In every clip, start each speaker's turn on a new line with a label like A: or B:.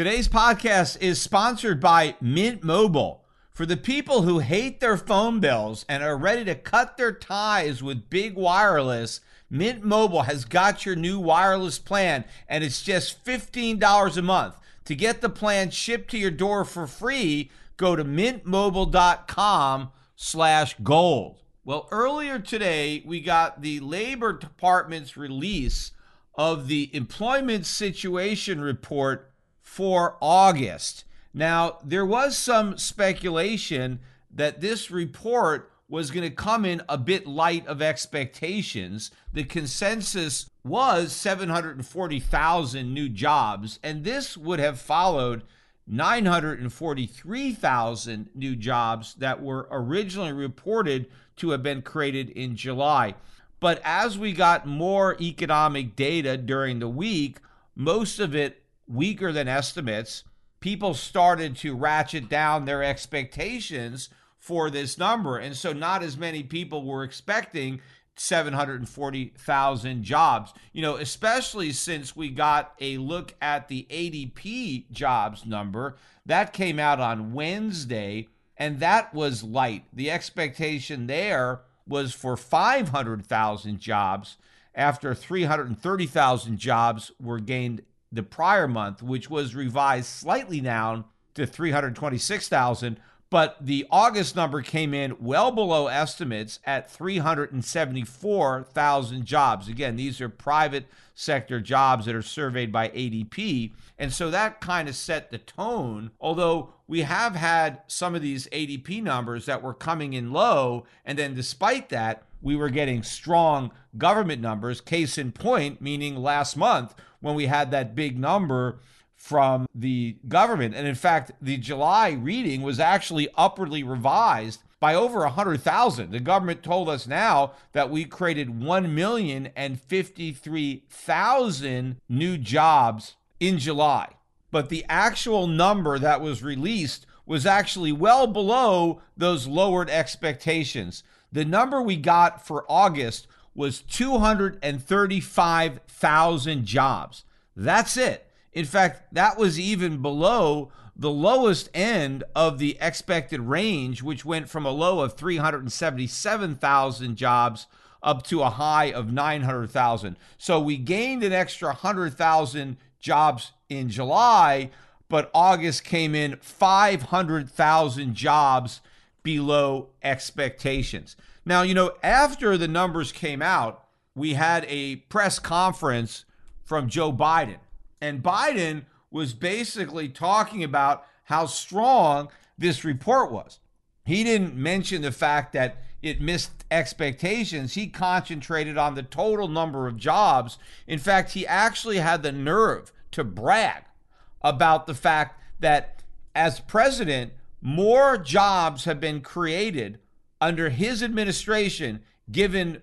A: Today's podcast is sponsored by Mint Mobile. For the people who hate their phone bills and are ready to cut their ties with big wireless, Mint Mobile has got your new wireless plan and it's just $15 a month. To get the plan shipped to your door for free, go to mintmobile.com slash gold. Well, earlier today, we got the Labor Department's release of the Employment Situation Report for August. Now, there was some speculation that this report was going to come in a bit light of expectations. The consensus was 740,000 new jobs, and this would have followed 943,000 new jobs that were originally reported to have been created in July. But as we got more economic data during the week, most of it weaker than estimates. People started to ratchet down their expectations for this number. And so, not as many people were expecting 740,000 jobs, you know, especially since we got a look at the ADP jobs number that came out on Wednesday, and that was light. The expectation there was for 500,000 jobs after 330,000 jobs were gained the prior month, which was revised slightly down to 326,000. But the August number came in well below estimates at 374,000 jobs. Again, these are private sector jobs that are surveyed by ADP. And so that kind of set the tone. Although we have had some of these ADP numbers that were coming in low. And then despite that, we were getting strong government numbers. Case in point, meaning last month when we had that big number from the government. And in fact, the July reading was actually upwardly revised by over 100,000. The government told us now that we created 1,053,000 new jobs in July. But the actual number that was released was actually well below those lowered expectations. The number we got for August was 235,000 jobs. That's it. In fact, that was even below the lowest end of the expected range, which went from a low of 377,000 jobs up to a high of 900,000. So we gained an extra 100,000 jobs in July, but August came in 500,000 jobs below expectations. Now, you know, after the numbers came out, we had a press conference from Joe Biden. And Biden was basically talking about how strong this report was. He didn't mention the fact that it missed expectations. He concentrated on the total number of jobs. In fact, he actually had the nerve to brag about the fact that as president, more jobs have been created under his administration, given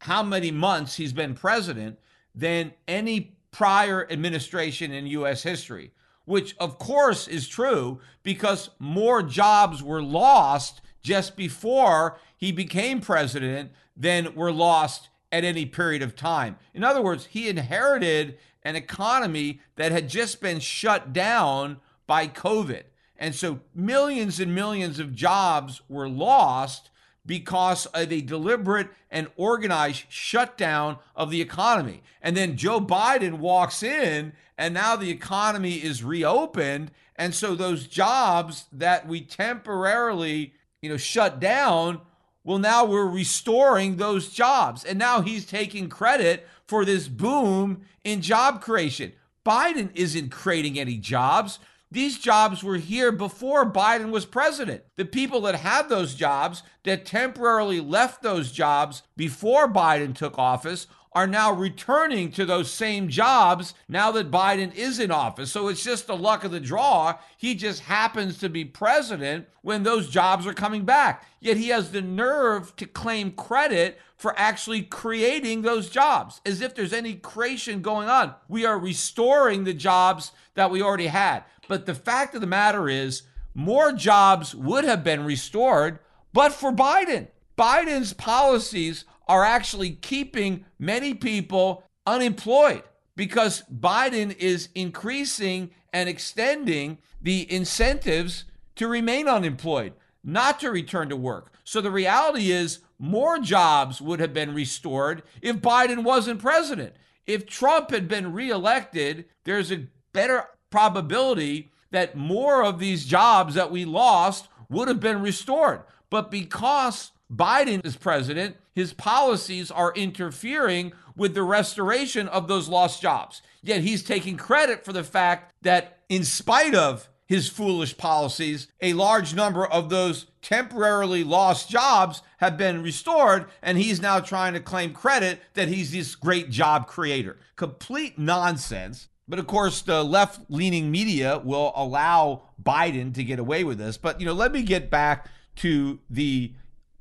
A: how many months he's been president, than any prior administration in U.S. history, which of course is true because more jobs were lost just before he became president than were lost at any period of time. In other words, he inherited an economy that had just been shut down by COVID. And so millions and millions of jobs were lost because of a deliberate and organized shutdown of the economy. And then Joe Biden walks in, and now the economy is reopened. And so those jobs that we temporarily, you know, shut down, well, now we're restoring those jobs. And now he's taking credit for this boom in job creation. Biden isn't creating any jobs. These jobs were here before Biden was president. The people that had those jobs, that temporarily left those jobs before Biden took office, are now returning to those same jobs now that Biden is in office. So it's just the luck of the draw. He just happens to be president when those jobs are coming back. Yet he has the nerve to claim credit for actually creating those jobs, as if there's any creation going on. We are restoring the jobs that we already had. But the fact of the matter is, more jobs would have been restored, but for Biden. Biden's policies are actually keeping many people unemployed because Biden is increasing and extending the incentives to remain unemployed, not to return to work. So the reality is, more jobs would have been restored if Biden wasn't president. If Trump had been reelected, there's a better probability that more of these jobs that we lost would have been restored. But because Biden is president, his policies are interfering with the restoration of those lost jobs. Yet he's taking credit for the fact that, in spite of his foolish policies, a large number of those temporarily lost jobs have been restored, and he's now trying to claim credit that he's this great job creator. Complete nonsense. But of course, the left leaning media will allow Biden to get away with this. But, you know, let me get back to the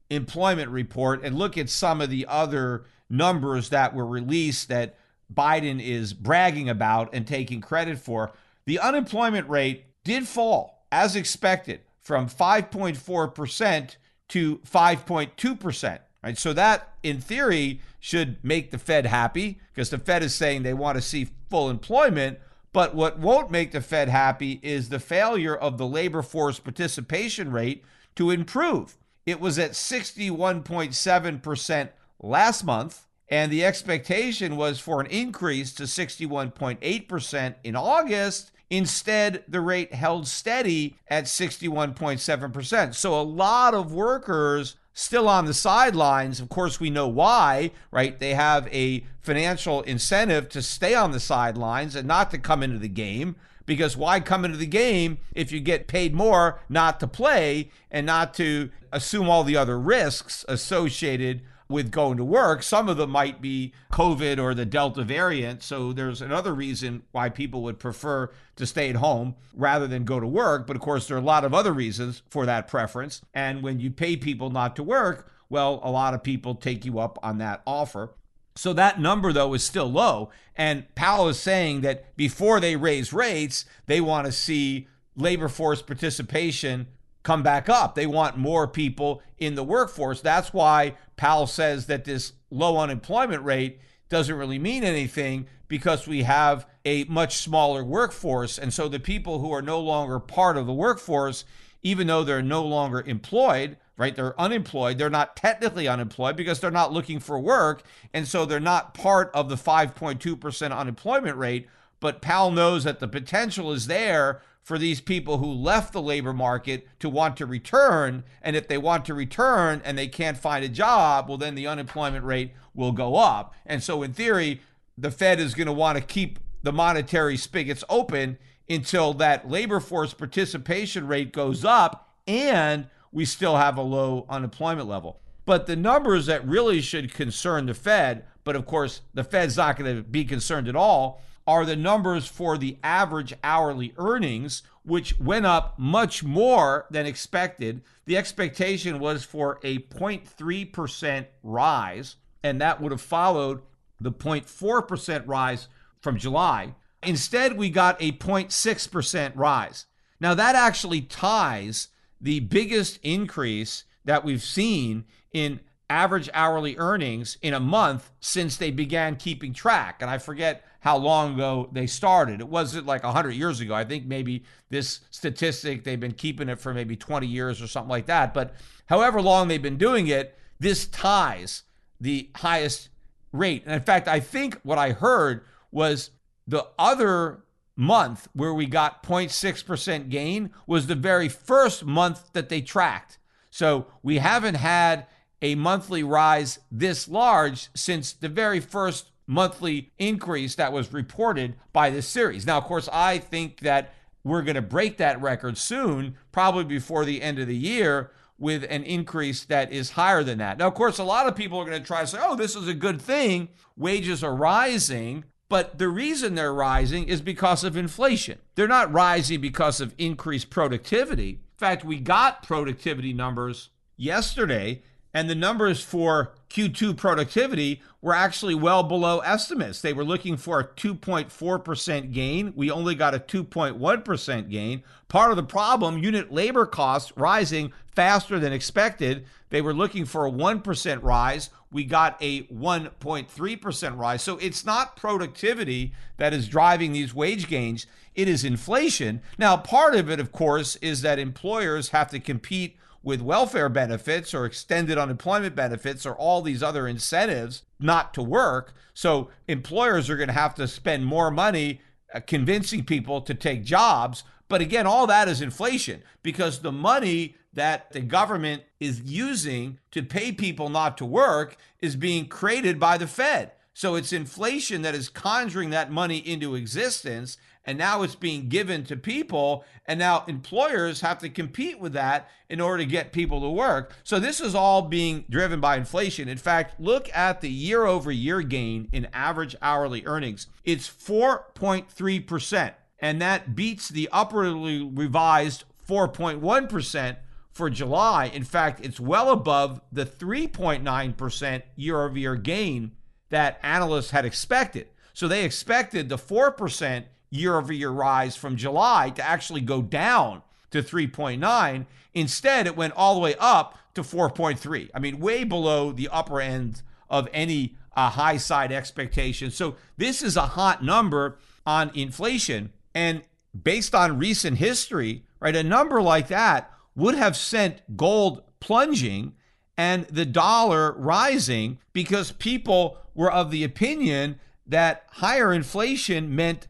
A: employment report and look at some of the other numbers that were released that Biden is bragging about and taking credit for. The unemployment rate did fall as expected from 5.4% to 5.2%. Right? So that in theory should make the Fed happy because the Fed is saying they want to see full employment. But what won't make the Fed happy is the failure of the labor force participation rate to improve. It was at 61.7% last month, and the expectation was for an increase to 61.8% in August. Instead, the rate held steady at 61.7%. So a lot of workers still on the sidelines. Of course, we know why, right? They have a financial incentive to stay on the sidelines and not to come into the game because why come into the game if you get paid more not to play and not to assume all the other risks associated with going to work. Some of them might be COVID or the Delta variant. So there's another reason why people would prefer to stay at home rather than go to work. But of course, there are a lot of other reasons for that preference. And when you pay people not to work, well, a lot of people take you up on that offer. So that number, though, is still low. And Powell is saying that before they raise rates, they want to see labor force participation come back up. They want more people in the workforce. That's why Powell says that this low unemployment rate doesn't really mean anything because we have a much smaller workforce. And so the people who are no longer part of the workforce, even though they're no longer employed, right? They're unemployed. They're not technically unemployed because they're not looking for work. And so they're not part of the 5.2% unemployment rate. But Powell knows that the potential is there for these people who left the labor market to want to return. And if they want to return and they can't find a job, well, then the unemployment rate will go up. And so, in theory, the Fed is going to want to keep the monetary spigots open until that labor force participation rate goes up and we still have a low unemployment level. But the numbers that really should concern the Fed, but of course, the Fed's not going to be concerned at all, are the numbers for the average hourly earnings, which went up much more than expected. The expectation was for a 0.3% rise, and that would have followed the 0.4% rise from July. Instead, we got a 0.6% rise. Now, that actually ties the biggest increase that we've seen in average hourly earnings in a month since they began keeping track. And I forget how long ago they started. It wasn't like 100 years ago. I think maybe this statistic, they've been keeping it for maybe 20 years or something like that. But however long they've been doing it, this ties the highest rate. And in fact, I think what I heard was the other month where we got 0.6% gain was the very first month that they tracked. So we haven't had a monthly rise this large since the very first monthly increase that was reported by this series. Now, of course, I think that we're going to break that record soon, probably before the end of the year, with an increase that is higher than that. Now, of course, a lot of people are going to try to say, oh, this is a good thing. Wages are rising. But the reason they're rising is because of inflation. They're not rising because of increased productivity. In fact, we got productivity numbers yesterday and the numbers for Q2 productivity were actually well below estimates. They were looking for a 2.4% gain. We only got a 2.1% gain. Part of the problem, unit labor costs rising faster than expected. They were looking for a 1% rise. We got a 1.3% rise. So it's not productivity that is driving these wage gains, it is inflation. Now, part of it, of course, is that employers have to compete with welfare benefits or extended unemployment benefits or all these other incentives not to work. So employers are going to have to spend more money uh, convincing people to take jobs. But again, all that is inflation because the money that the government is using to pay people not to work is being created by the Fed. So it's inflation that is conjuring that money into existence and now it's being given to people and now employers have to compete with that in order to get people to work so this is all being driven by inflation in fact look at the year over year gain in average hourly earnings it's 4.3% and that beats the upwardly revised 4.1% for July. In fact, it's well above the 3.9% year over year gain that analysts had expected. So they expected the 4% year over year rise from July to actually go down to 3.9. Instead, it went all the way up to 4.3. I mean, way below the upper end of any uh, high side expectation. So this is a hot number on inflation. And based on recent history, right, a number like that would have sent gold plunging and the dollar rising because people were of the opinion that higher inflation meant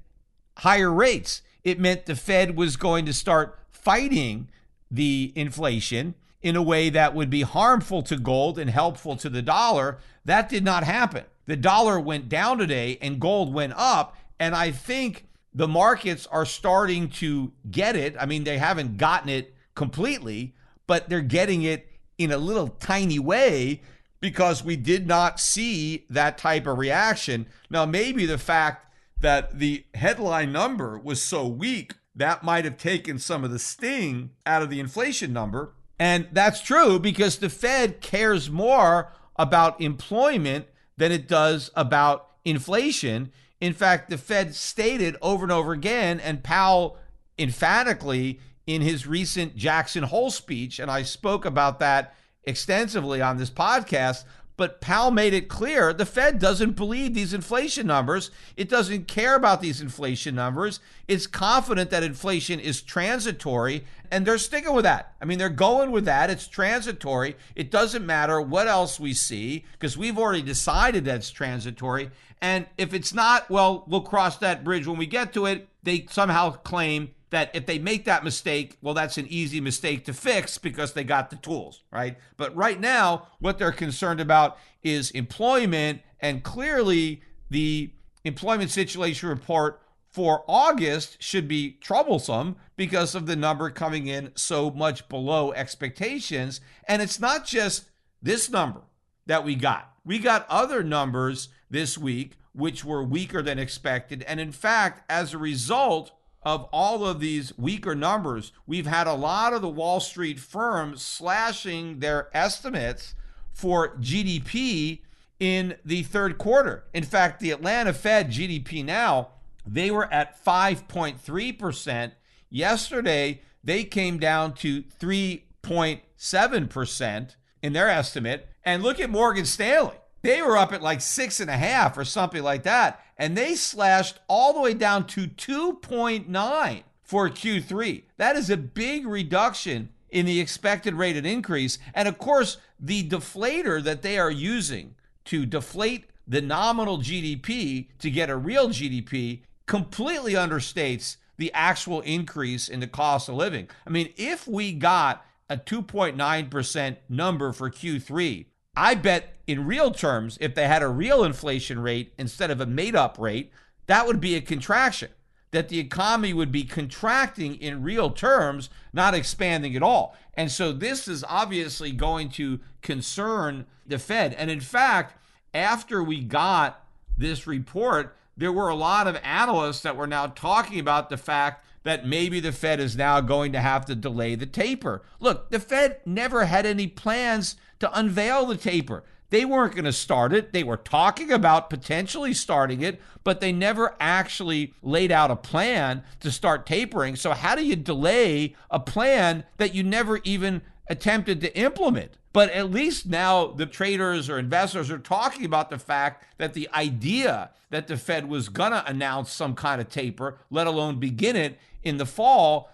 A: higher rates. It meant the Fed was going to start fighting the inflation in a way that would be harmful to gold and helpful to the dollar. That did not happen. The dollar went down today and gold went up. And I think the markets are starting to get it. I mean, they haven't gotten it completely, but they're getting it in a little tiny way because we did not see that type of reaction. Now, maybe the fact that the headline number was so weak, that might have taken some of the sting out of the inflation number. And that's true because the Fed cares more about employment than it does about inflation. In fact, the Fed stated over and over again, and Powell emphatically in his recent Jackson Hole speech, and I spoke about that extensively on this podcast, but Powell made it clear the Fed doesn't believe these inflation numbers. It doesn't care about these inflation numbers. It's confident that inflation is transitory, and they're sticking with that. I mean, they're going with that. It's transitory. It doesn't matter what else we see because we've already decided that it's transitory. And if it's not, well, we'll cross that bridge when we get to it. They somehow claim that if they make that mistake, well, that's an easy mistake to fix because they got the tools, right? But right now, what they're concerned about is employment, and clearly the employment situation report for August should be troublesome because of the number coming in so much below expectations. And it's not just this number that we got, we got other numbers this week which were weaker than expected. And in fact, as a result of all of these weaker numbers, we've had a lot of the Wall Street firms slashing their estimates for GDP in the third quarter. In fact, the Atlanta Fed GDP now, they were at 5.3%. Yesterday, they came down to 3.7% in their estimate. And look at Morgan Stanley. They were up at like six and a half or something like that. And they slashed all the way down to 2.9 for Q3. That is a big reduction in the expected rate of increase. And of course, the deflator that they are using to deflate the nominal GDP to get a real GDP completely understates the actual increase in the cost of living. I mean, if we got a 2.9% number for Q3, I bet in real terms, if they had a real inflation rate instead of a made up rate, that would be a contraction. That the economy would be contracting in real terms, not expanding at all. And so this is obviously going to concern the Fed. And in fact, after we got this report, there were a lot of analysts that were now talking about the fact that maybe the Fed is now going to have to delay the taper. Look, the Fed never had any plans to unveil the taper. They weren't going to start it. They were talking about potentially starting it, but they never actually laid out a plan to start tapering. So, how do you delay a plan that you never even attempted to implement? But at least now the traders or investors are talking about the fact that the idea that the Fed was going to announce some kind of taper, let alone begin it in the fall,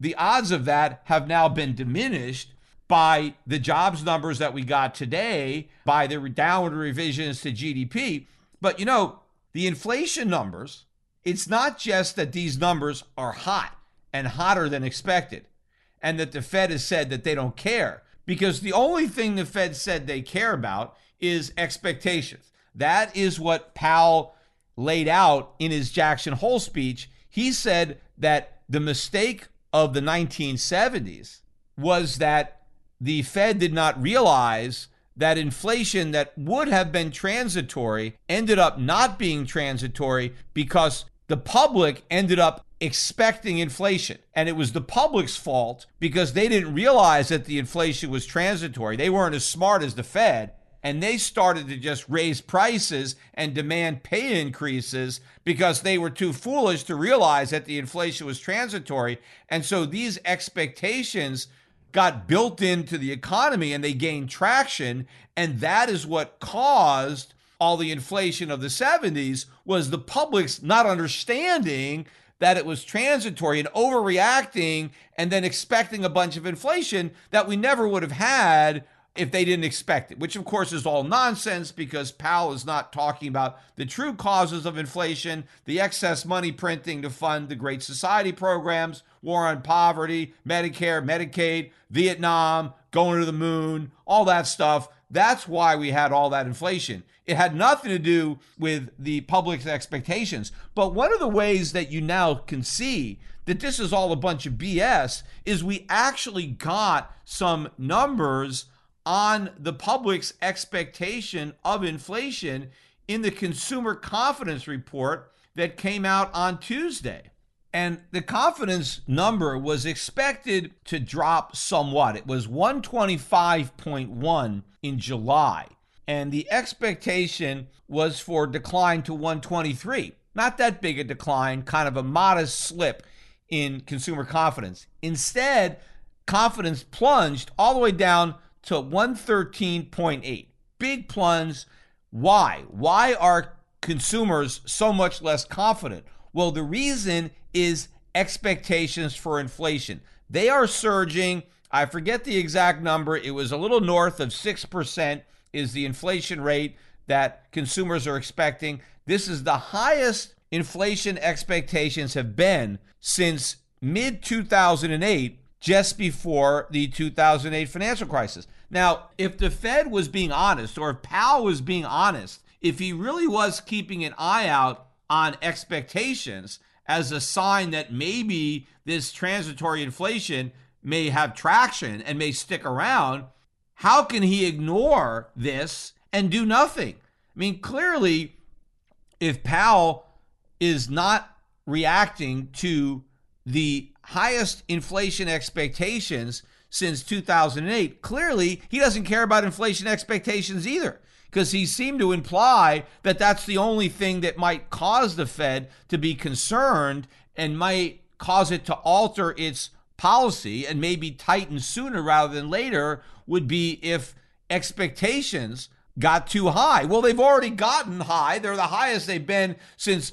A: the odds of that have now been diminished by the jobs numbers that we got today, by the downward revisions to GDP. But you know, the inflation numbers, it's not just that these numbers are hot and hotter than expected, and that the Fed has said that they don't care, because the only thing the Fed said they care about is expectations. That is what Powell laid out in his Jackson Hole speech. He said that the mistake of the 1970s was that the Fed did not realize that inflation that would have been transitory ended up not being transitory because the public ended up expecting inflation. And it was the public's fault because they didn't realize that the inflation was transitory. They weren't as smart as the Fed. And they started to just raise prices and demand pay increases because they were too foolish to realize that the inflation was transitory. And so these expectations got built into the economy and they gained traction and that is what caused all the inflation of the 70s was the public's not understanding that it was transitory and overreacting and then expecting a bunch of inflation that we never would have had if they didn't expect it, which of course is all nonsense because Powell is not talking about the true causes of inflation, the excess money printing to fund the Great Society programs, war on poverty, Medicare, Medicaid, Vietnam, going to the moon, all that stuff. That's why we had all that inflation. It had nothing to do with the public's expectations. But one of the ways that you now can see that this is all a bunch of BS is we actually got some numbers on the public's expectation of inflation in the consumer confidence report that came out on Tuesday. And the confidence number was expected to drop somewhat. It was 125.1 in July. And the expectation was for decline to 123. Not that big a decline, kind of a modest slip in consumer confidence. Instead, confidence plunged all the way down to 113.8. Big plunge. Why? Why are consumers so much less confident? Well, the reason is expectations for inflation. They are surging. I forget the exact number. It was a little north of 6% is the inflation rate that consumers are expecting. This is the highest inflation expectations have been since mid 2008 just before the 2008 financial crisis. Now, if the Fed was being honest, or if Powell was being honest, if he really was keeping an eye out on expectations as a sign that maybe this transitory inflation may have traction and may stick around, how can he ignore this and do nothing? I mean, clearly, if Powell is not reacting to the highest inflation expectations since 2008, clearly he doesn't care about inflation expectations either because he seemed to imply that that's the only thing that might cause the Fed to be concerned and might cause it to alter its policy and maybe tighten sooner rather than later would be if expectations got too high. Well, they've already gotten high. They're the highest they've been since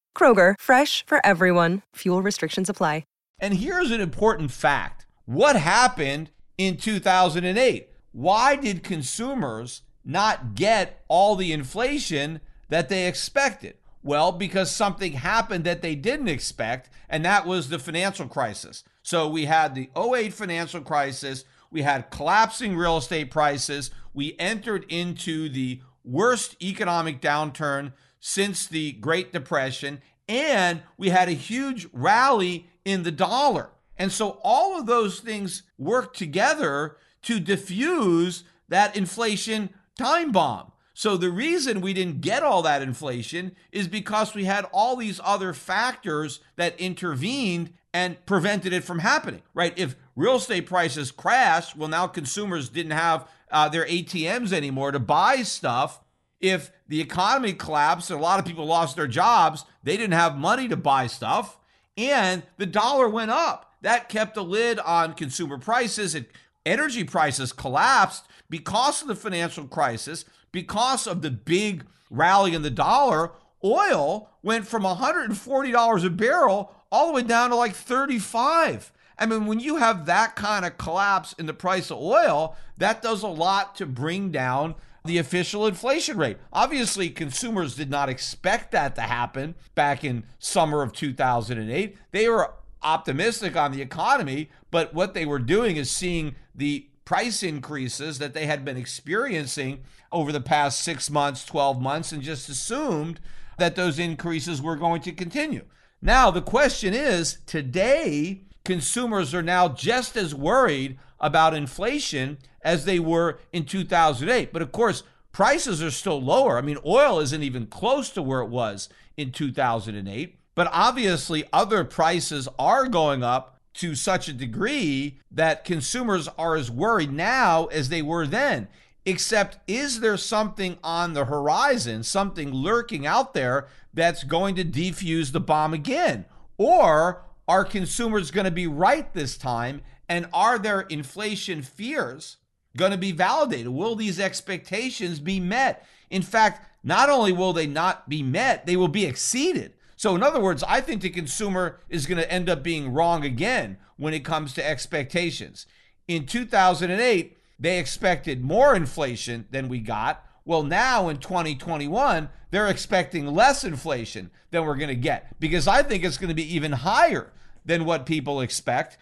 B: Kroger, fresh for everyone. Fuel restrictions apply.
A: And here's an important fact what happened in 2008? Why did consumers not get all the inflation that they expected? Well, because something happened that they didn't expect, and that was the financial crisis. So we had the 08 financial crisis, we had collapsing real estate prices, we entered into the worst economic downturn since the Great Depression, and we had a huge rally in the dollar. And so all of those things work together to diffuse that inflation time bomb. So the reason we didn't get all that inflation is because we had all these other factors that intervened and prevented it from happening, right? If real estate prices crashed, well, now consumers didn't have uh, their ATMs anymore to buy stuff. If the economy collapsed and a lot of people lost their jobs, they didn't have money to buy stuff and the dollar went up. That kept a lid on consumer prices and energy prices collapsed because of the financial crisis, because of the big rally in the dollar. Oil went from $140 a barrel all the way down to like 35. I mean, when you have that kind of collapse in the price of oil, that does a lot to bring down the official inflation rate. Obviously, consumers did not expect that to happen back in summer of 2008. They were optimistic on the economy, but what they were doing is seeing the price increases that they had been experiencing over the past 6 months, 12 months and just assumed that those increases were going to continue. Now, the question is, today consumers are now just as worried about inflation as they were in 2008. But of course, prices are still lower. I mean, oil isn't even close to where it was in 2008. But obviously, other prices are going up to such a degree that consumers are as worried now as they were then. Except, is there something on the horizon, something lurking out there that's going to defuse the bomb again? Or are consumers going to be right this time? And are their inflation fears going to be validated? Will these expectations be met? In fact, not only will they not be met, they will be exceeded. So, in other words, I think the consumer is going to end up being wrong again when it comes to expectations. In 2008, they expected more inflation than we got. Well, now in 2021, they're expecting less inflation than we're going to get because I think it's going to be even higher than what people expect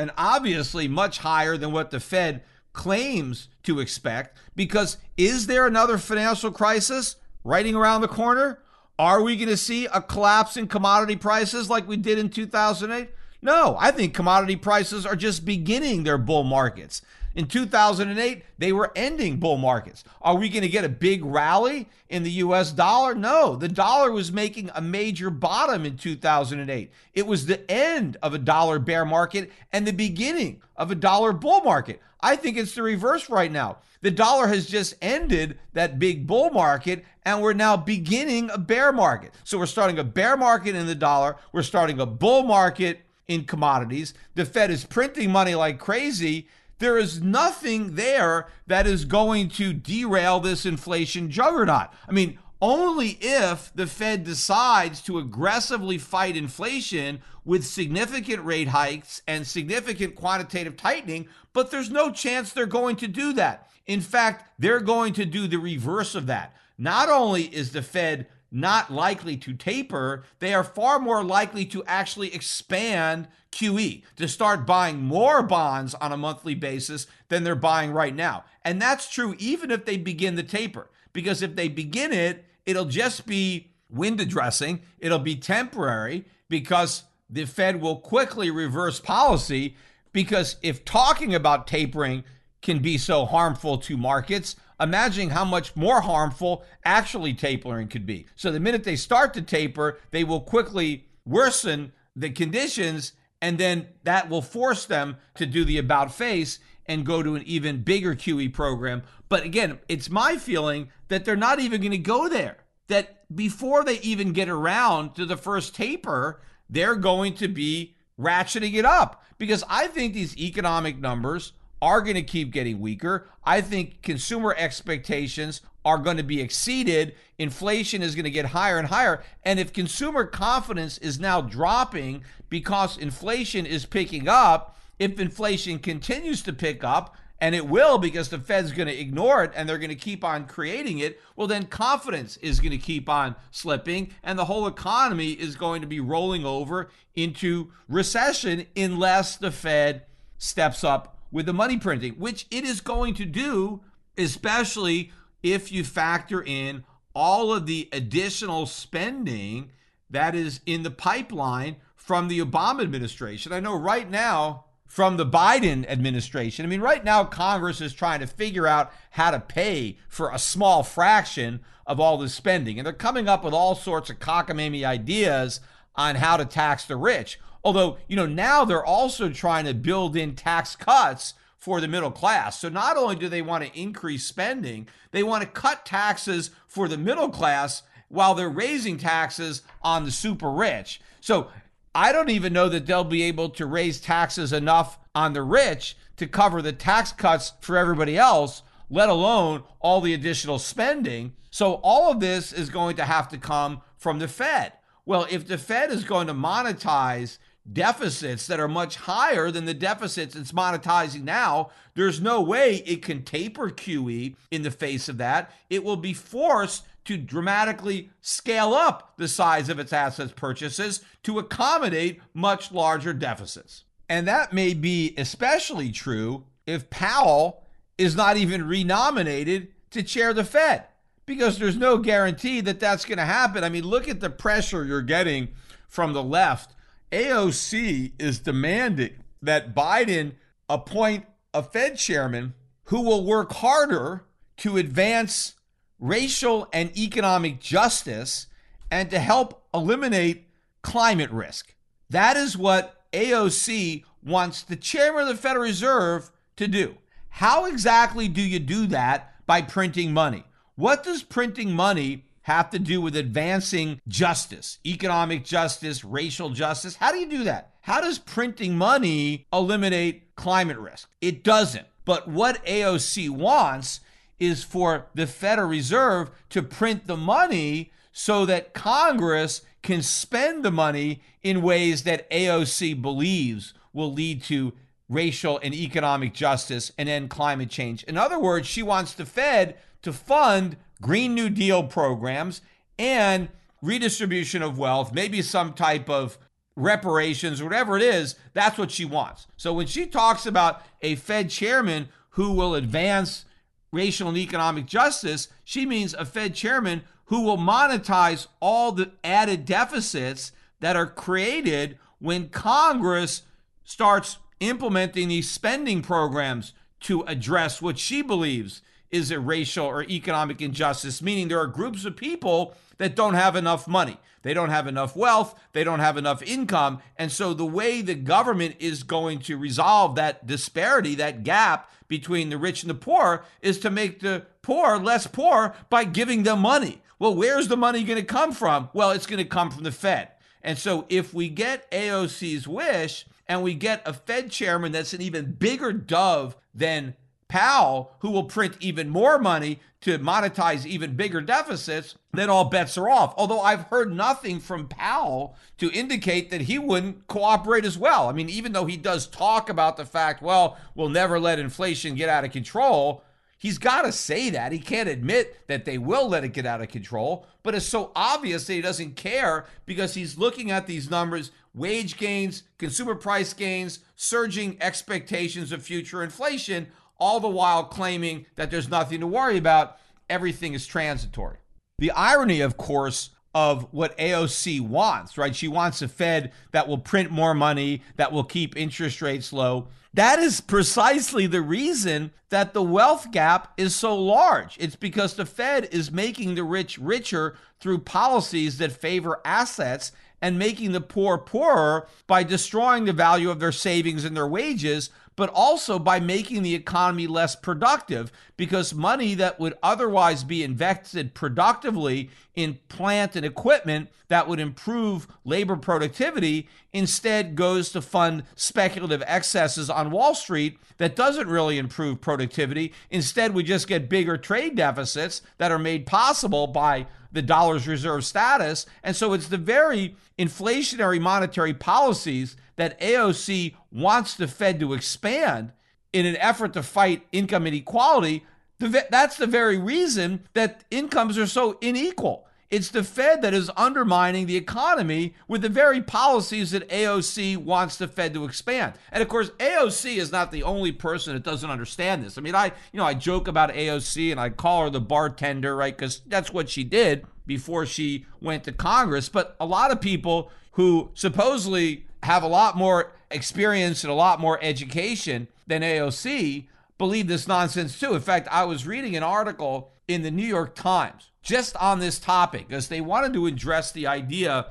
A: and obviously much higher than what the Fed claims to expect because is there another financial crisis writing around the corner? Are we going to see a collapse in commodity prices like we did in 2008? No, I think commodity prices are just beginning their bull markets. In 2008, they were ending bull markets. Are we going to get a big rally in the US dollar? No, the dollar was making a major bottom in 2008. It was the end of a dollar bear market and the beginning of a dollar bull market. I think it's the reverse right now. The dollar has just ended that big bull market and we're now beginning a bear market. So we're starting a bear market in the dollar, we're starting a bull market in commodities. The Fed is printing money like crazy there is nothing there that is going to derail this inflation juggernaut. I mean, only if the Fed decides to aggressively fight inflation with significant rate hikes and significant quantitative tightening, but there's no chance they're going to do that. In fact, they're going to do the reverse of that. Not only is the Fed not likely to taper, they are far more likely to actually expand QE, to start buying more bonds on a monthly basis than they're buying right now. And that's true even if they begin the taper, because if they begin it, it'll just be window dressing, it'll be temporary because the Fed will quickly reverse policy. Because if talking about tapering can be so harmful to markets, imagine how much more harmful actually tapering could be. So the minute they start to taper, they will quickly worsen the conditions, and then that will force them to do the about face and go to an even bigger QE program. But again, it's my feeling that they're not even going to go there. That before they even get around to the first taper, they're going to be ratcheting it up because I think these economic numbers are going to keep getting weaker. I think consumer expectations are going to be exceeded. Inflation is going to get higher and higher. And if consumer confidence is now dropping because inflation is picking up, if inflation continues to pick up, and it will because the Fed's going to ignore it and they're going to keep on creating it, well, then confidence is going to keep on slipping and the whole economy is going to be rolling over into recession unless the Fed steps up with the money printing, which it is going to do, especially if you factor in all of the additional spending that is in the pipeline from the Obama administration. I know right now, from the Biden administration, I mean, right now, Congress is trying to figure out how to pay for a small fraction of all this spending. And they're coming up with all sorts of cockamamie ideas on how to tax the rich. Although, you know, now they're also trying to build in tax cuts for the middle class. So not only do they want to increase spending, they want to cut taxes for the middle class while they're raising taxes on the super rich. So I don't even know that they'll be able to raise taxes enough on the rich to cover the tax cuts for everybody else, let alone all the additional spending. So all of this is going to have to come from the Fed. Well, if the Fed is going to monetize deficits that are much higher than the deficits it's monetizing now, there's no way it can taper QE in the face of that. It will be forced to dramatically scale up the size of its assets purchases to accommodate much larger deficits. And that may be especially true if Powell is not even renominated to chair the Fed because there's no guarantee that that's going to happen. I mean, look at the pressure you're getting from the left AOC is demanding that Biden appoint a Fed chairman who will work harder to advance racial and economic justice and to help eliminate climate risk. That is what AOC wants the chairman of the Federal Reserve to do. How exactly do you do that by printing money? What does printing money have to do with advancing justice, economic justice, racial justice. How do you do that? How does printing money eliminate climate risk? It doesn't. But what AOC wants is for the Federal Reserve to print the money so that Congress can spend the money in ways that AOC believes will lead to racial and economic justice and end climate change. In other words, she wants the Fed to fund Green New Deal programs, and redistribution of wealth, maybe some type of reparations, whatever it is, that's what she wants. So when she talks about a Fed chairman who will advance racial and economic justice, she means a Fed chairman who will monetize all the added deficits that are created when Congress starts implementing these spending programs to address what she believes is a racial or economic injustice, meaning there are groups of people that don't have enough money. They don't have enough wealth. They don't have enough income. And so the way the government is going to resolve that disparity, that gap between the rich and the poor, is to make the poor less poor by giving them money. Well, where's the money going to come from? Well, it's going to come from the Fed. And so if we get AOC's wish and we get a Fed chairman that's an even bigger dove than Powell, who will print even more money to monetize even bigger deficits, then all bets are off. Although I've heard nothing from Powell to indicate that he wouldn't cooperate as well. I mean, even though he does talk about the fact, well, we'll never let inflation get out of control, he's got to say that. He can't admit that they will let it get out of control, but it's so obvious that he doesn't care because he's looking at these numbers wage gains, consumer price gains, surging expectations of future inflation all the while claiming that there's nothing to worry about. Everything is transitory. The irony, of course, of what AOC wants, right? She wants a Fed that will print more money, that will keep interest rates low. That is precisely the reason that the wealth gap is so large. It's because the Fed is making the rich richer through policies that favor assets and making the poor poorer by destroying the value of their savings and their wages but also by making the economy less productive because money that would otherwise be invested productively in plant and equipment that would improve labor productivity instead goes to fund speculative excesses on Wall Street that doesn't really improve productivity. Instead, we just get bigger trade deficits that are made possible by the dollar's reserve status. And so it's the very inflationary monetary policies that AOC wants the Fed to expand in an effort to fight income inequality, that's the very reason that incomes are so unequal. It's the Fed that is undermining the economy with the very policies that AOC wants the Fed to expand. And of course, AOC is not the only person that doesn't understand this. I mean, I, you know, I joke about AOC and I call her the bartender, right? Because that's what she did before she went to Congress. But a lot of people who supposedly have a lot more experience and a lot more education than AOC believe this nonsense too. In fact, I was reading an article in the New York Times just on this topic because they wanted to address the idea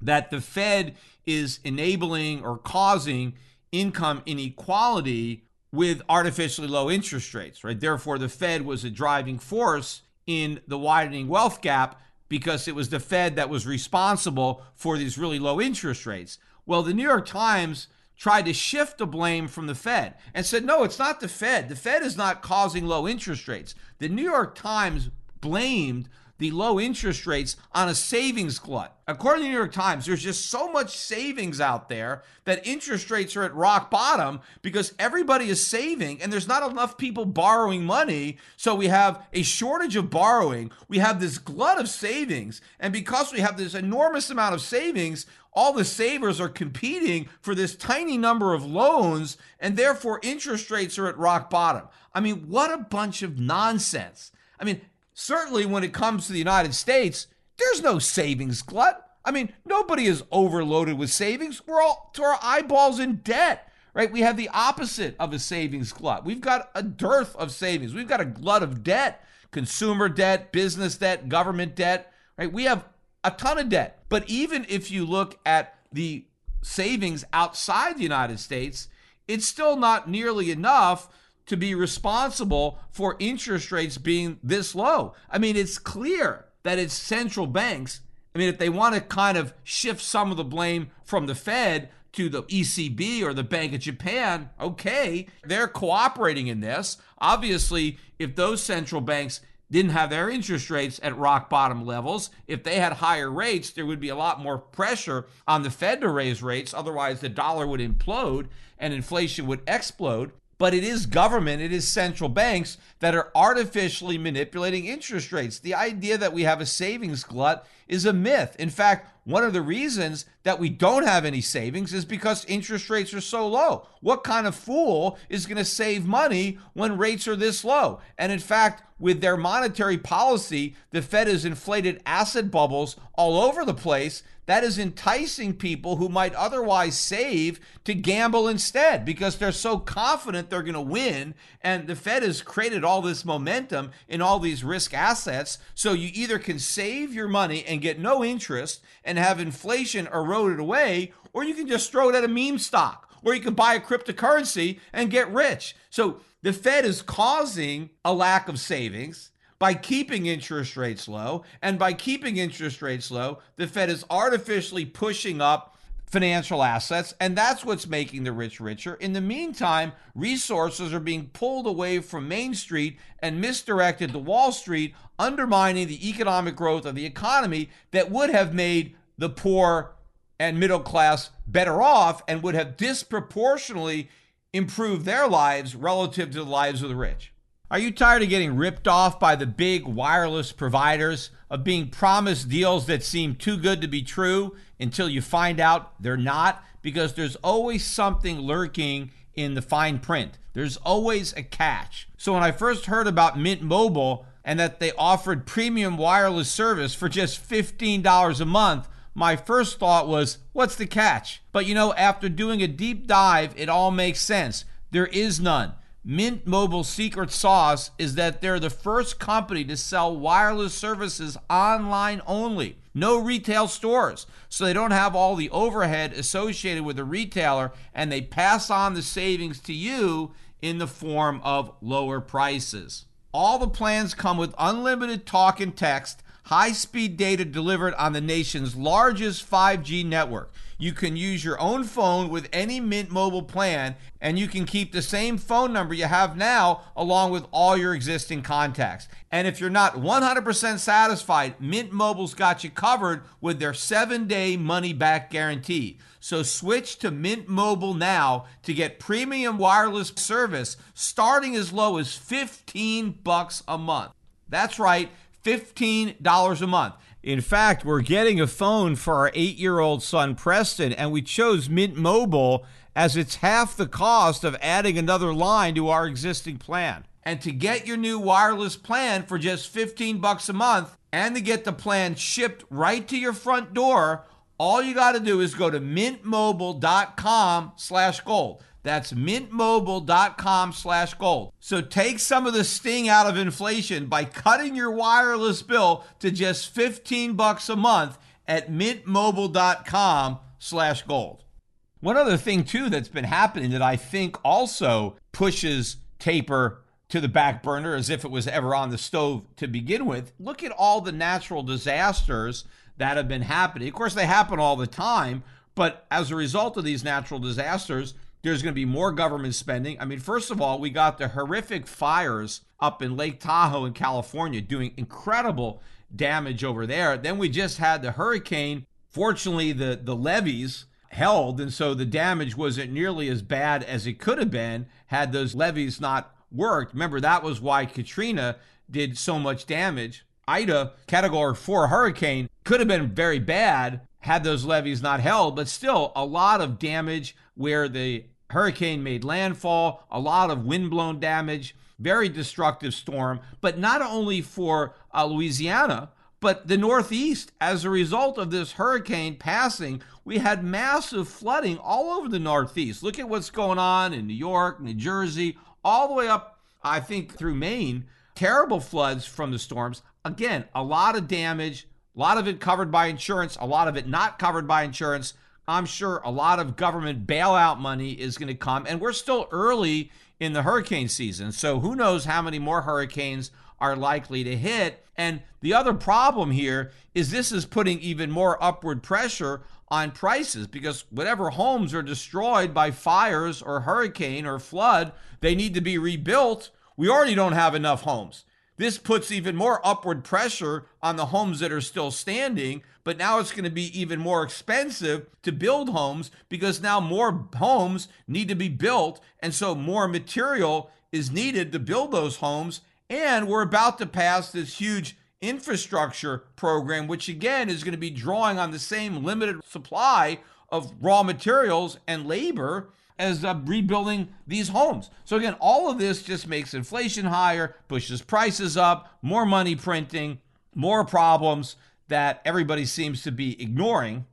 A: that the Fed is enabling or causing income inequality with artificially low interest rates, right? Therefore, the Fed was a driving force in the widening wealth gap because it was the Fed that was responsible for these really low interest rates. Well, the New York Times tried to shift the blame from the Fed and said, no, it's not the Fed. The Fed is not causing low interest rates. The New York Times blamed the low interest rates on a savings glut. According to the New York Times, there's just so much savings out there that interest rates are at rock bottom because everybody is saving and there's not enough people borrowing money. So we have a shortage of borrowing. We have this glut of savings. And because we have this enormous amount of savings, all the savers are competing for this tiny number of loans, and therefore interest rates are at rock bottom. I mean, what a bunch of nonsense. I mean, certainly when it comes to the United States, there's no savings glut. I mean, nobody is overloaded with savings. We're all to our eyeballs in debt, right? We have the opposite of a savings glut. We've got a dearth of savings. We've got a glut of debt, consumer debt, business debt, government debt, right? We have a ton of debt. But even if you look at the savings outside the United States, it's still not nearly enough to be responsible for interest rates being this low. I mean, it's clear that it's central banks. I mean, if they want to kind of shift some of the blame from the Fed to the ECB or the Bank of Japan, okay, they're cooperating in this. Obviously, if those central banks didn't have their interest rates at rock bottom levels. If they had higher rates, there would be a lot more pressure on the Fed to raise rates. Otherwise, the dollar would implode and inflation would explode. But it is government, it is central banks that are artificially manipulating interest rates. The idea that we have a savings glut is a myth. In fact, one of the reasons that we don't have any savings is because interest rates are so low. What kind of fool is going to save money when rates are this low? And in fact, with their monetary policy, the Fed has inflated asset bubbles all over the place. That is enticing people who might otherwise save to gamble instead because they're so confident they're going to win. And the Fed has created all this momentum in all these risk assets. So you either can save your money and get no interest and have inflation eroded away, or you can just throw it at a meme stock, or you can buy a cryptocurrency and get rich. So the Fed is causing a lack of savings by keeping interest rates low. And by keeping interest rates low, the Fed is artificially pushing up financial assets, and that's what's making the rich richer. In the meantime, resources are being pulled away from Main Street and misdirected to Wall Street, undermining the economic growth of the economy that would have made the poor and middle class better off and would have disproportionately improved their lives relative to the lives of the rich. Are you tired of getting ripped off by the big wireless providers, of being promised deals that seem too good to be true until you find out they're not? Because there's always something lurking in the fine print. There's always a catch. So when I first heard about Mint Mobile and that they offered premium wireless service for just $15 a month, my first thought was, what's the catch? But you know, after doing a deep dive, it all makes sense. There is none. Mint Mobile's secret sauce is that they're the first company to sell wireless services online only. No retail stores. So they don't have all the overhead associated with the retailer and they pass on the savings to you in the form of lower prices. All the plans come with unlimited talk and text, high speed data delivered on the nation's largest 5G network. You can use your own phone with any Mint Mobile plan, and you can keep the same phone number you have now along with all your existing contacts. And if you're not 100% satisfied, Mint Mobile's got you covered with their seven day money back guarantee. So switch to Mint Mobile now to get premium wireless service starting as low as 15 bucks a month. That's right, $15 a month. In fact, we're getting a phone for our eight year old son, Preston, and we chose Mint Mobile as it's half the cost of adding another line to our existing plan. And to get your new wireless plan for just 15 bucks a month and to get the plan shipped right to your front door, all you got to do is go to mintmobile.com slash gold. That's mintmobile.com slash gold. So take some of the sting out of inflation by cutting your wireless bill to just 15 bucks a month at mintmobile.com slash gold. One other thing too that's been happening that I think also pushes taper to the back burner as if it was ever on the stove to begin with. Look at all the natural disasters that have been happening. Of course, they happen all the time, but as a result of these natural disasters, there's going to be more government spending. I mean, first of all, we got the horrific fires up in Lake Tahoe in California doing incredible damage over there. Then we just had the hurricane. Fortunately, the, the levees held, and so the damage wasn't nearly as bad as it could have been had those levees not worked. Remember, that was why Katrina did so much damage. Ida, category four hurricane, could have been very bad had those levees not held, but still a lot of damage where the hurricane made landfall, a lot of windblown damage, very destructive storm, but not only for uh, Louisiana, but the Northeast. As a result of this hurricane passing, we had massive flooding all over the Northeast. Look at what's going on in New York, New Jersey, all the way up, I think, through Maine. Terrible floods from the storms. Again, a lot of damage, a lot of it covered by insurance, a lot of it not covered by insurance. I'm sure a lot of government bailout money is going to come, and we're still early in the hurricane season. So who knows how many more hurricanes are likely to hit. And the other problem here is this is putting even more upward pressure on prices because whatever homes are destroyed by fires or hurricane or flood, they need to be rebuilt. We already don't have enough homes. This puts even more upward pressure on the homes that are still standing, but now it's going to be even more expensive to build homes because now more homes need to be built. And so more material is needed to build those homes. And we're about to pass this huge infrastructure program, which again is going to be drawing on the same limited supply of raw materials and labor. As uh, rebuilding these homes. So again, all of this just makes inflation higher, pushes prices up, more money printing, more problems that everybody seems to be ignoring.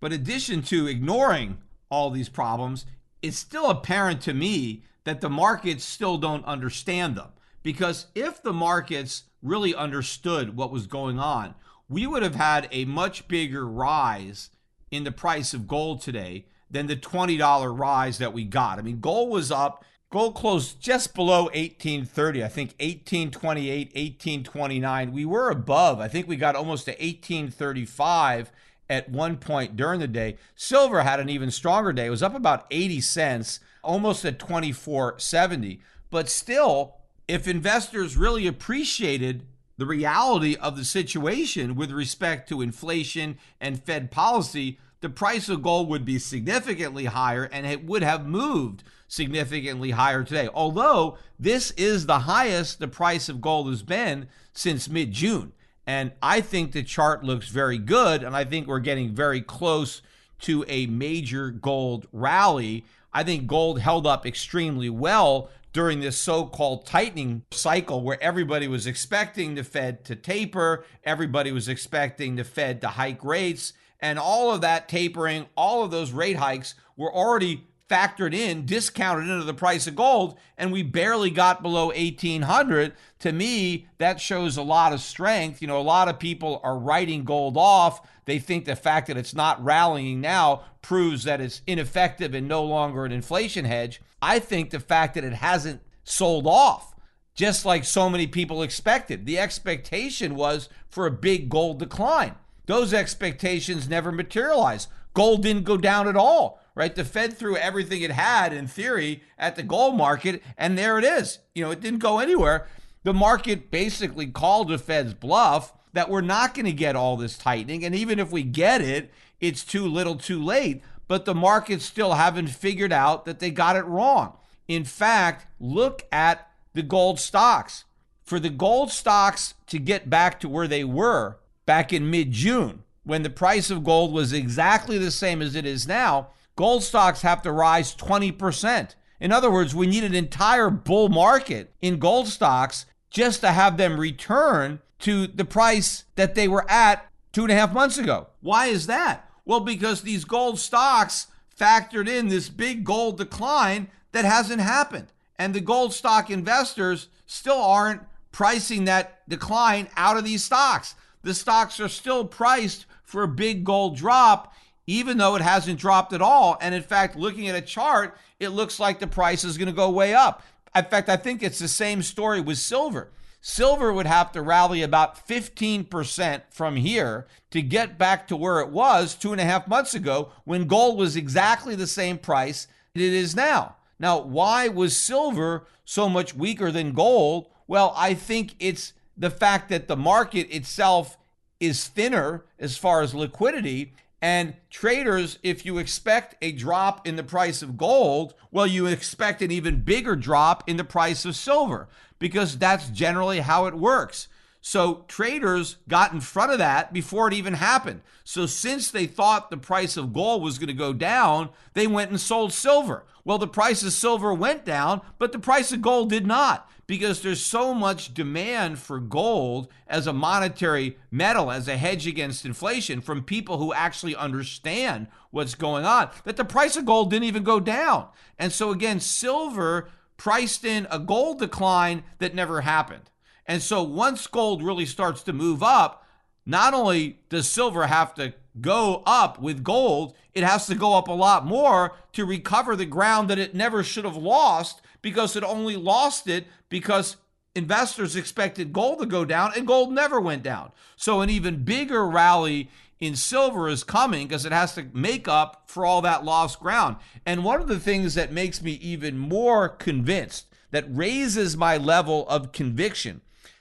A: But in addition to ignoring all these problems, it's still apparent to me that the markets still don't understand them. Because if the markets really understood what was going on, we would have had a much bigger rise in the price of gold today than the $20 rise that we got. I mean, gold was up. Gold closed just below 1830. I think 1828, 1829. We were above. I think we got almost to 1835 at one point during the day. Silver had an even stronger day. It was up about 80 cents, almost at 2470. But still, if investors really appreciated the reality of the situation with respect to inflation and Fed policy, the price of gold would be significantly higher and it would have moved significantly higher today. Although this is the highest the price of gold has been since mid June. And I think the chart looks very good. And I think we're getting very close to a major gold rally. I think gold held up extremely well during this so called tightening cycle where everybody was expecting the Fed to taper, everybody was expecting the Fed to hike rates. And all of that tapering, all of those rate hikes were already factored in, discounted into the price of gold, and we barely got below 1800. To me, that shows a lot of strength. You know, a lot of people are writing gold off. They think the fact that it's not rallying now proves that it's ineffective and no longer an inflation hedge. I think the fact that it hasn't sold off, just like so many people expected, the expectation was for a big gold decline. Those expectations never materialized. Gold didn't go down at all right? The Fed threw everything it had in theory at the gold market, and there it is. You know, it didn't go anywhere. The market basically called the Fed's bluff that we're not going to get all this tightening. And even if we get it, it's too little too late. But the markets still haven't figured out that they got it wrong. In fact, look at the gold stocks. For the gold stocks to get back to where they were back in mid June, when the price of gold was exactly the same as it is now, gold stocks have to rise 20%. In other words, we need an entire bull market in gold stocks just to have them return to the price that they were at two and a half months ago. Why is that? Well, because these gold stocks factored in this big gold decline that hasn't happened. And the gold stock investors still aren't pricing that decline out of these stocks. The stocks are still priced for a big gold drop, even though it hasn't dropped at all. And in fact, looking at a chart, it looks like the price is going to go way up. In fact, I think it's the same story with silver. Silver would have to rally about 15% from here to get back to where it was two and a half months ago when gold was exactly the same price it is now. Now, why was silver so much weaker than gold? Well, I think it's the fact that the market itself is thinner as far as liquidity and traders, if you expect a drop in the price of gold, well, you expect an even bigger drop in the price of silver because that's generally how it works. So traders got in front of that before it even happened. So since they thought the price of gold was going to go down, they went and sold silver. Well, the price of silver went down, but the price of gold did not because there's so much demand for gold as a monetary metal, as a hedge against inflation from people who actually understand what's going on, that the price of gold didn't even go down. And so, again, silver priced in a gold decline that never happened. And so, once gold really starts to move up, not only does silver have to go up with gold, it has to go up a lot more to recover the ground that it never should have lost because it only lost it because investors expected gold to go down and gold never went down. So an even bigger rally in silver is coming because it has to make up for all that lost ground. And one of the things that makes me even more convinced, that raises my level of conviction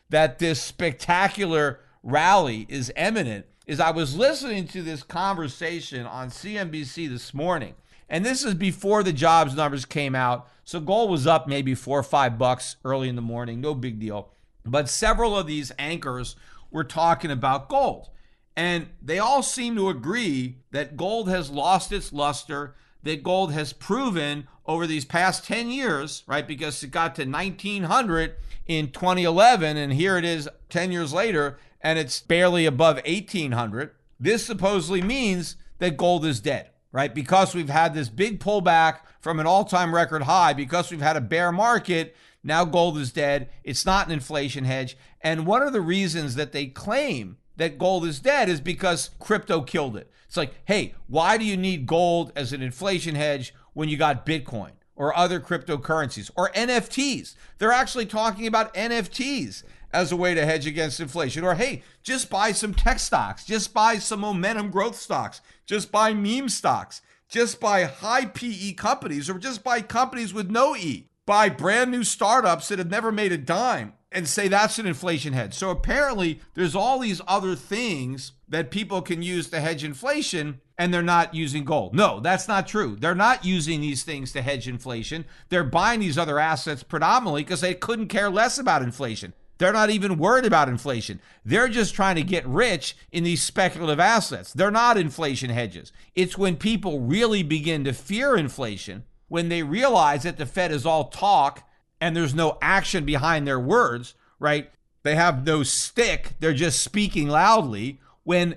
A: that this spectacular rally is imminent, is I was listening to this conversation on CNBC this morning and this is before the jobs numbers came out. So gold was up maybe four or five bucks early in the morning. No big deal. But several of these anchors were talking about gold. And they all seem to agree that gold has lost its luster, that gold has proven over these past 10 years, right? Because it got to 1900 in 2011, and here it is 10 years later, and it's barely above 1800. This supposedly means that gold is dead, right? Because we've had this big pullback from an all time record high, because we've had a bear market, now gold is dead. It's not an inflation hedge. And one of the reasons that they claim that gold is dead is because crypto killed it. It's like, hey, why do you need gold as an inflation hedge when you got Bitcoin or other cryptocurrencies or NFTs? They're actually talking about NFTs as a way to hedge against inflation. Or hey, just buy some tech stocks, just buy some momentum growth stocks, just buy meme stocks, just buy high PE companies, or just buy companies with no E. Buy brand new startups that have never made a dime and say that's an inflation hedge. So apparently, there's all these other things that people can use to hedge inflation and they're not using gold. No, that's not true. They're not using these things to hedge inflation. They're buying these other assets predominantly because they couldn't care less about inflation. They're not even worried about inflation. They're just trying to get rich in these speculative assets. They're not inflation hedges. It's when people really begin to fear inflation, when they realize that the Fed is all talk and there's no action behind their words, right? They have no stick. They're just speaking loudly. When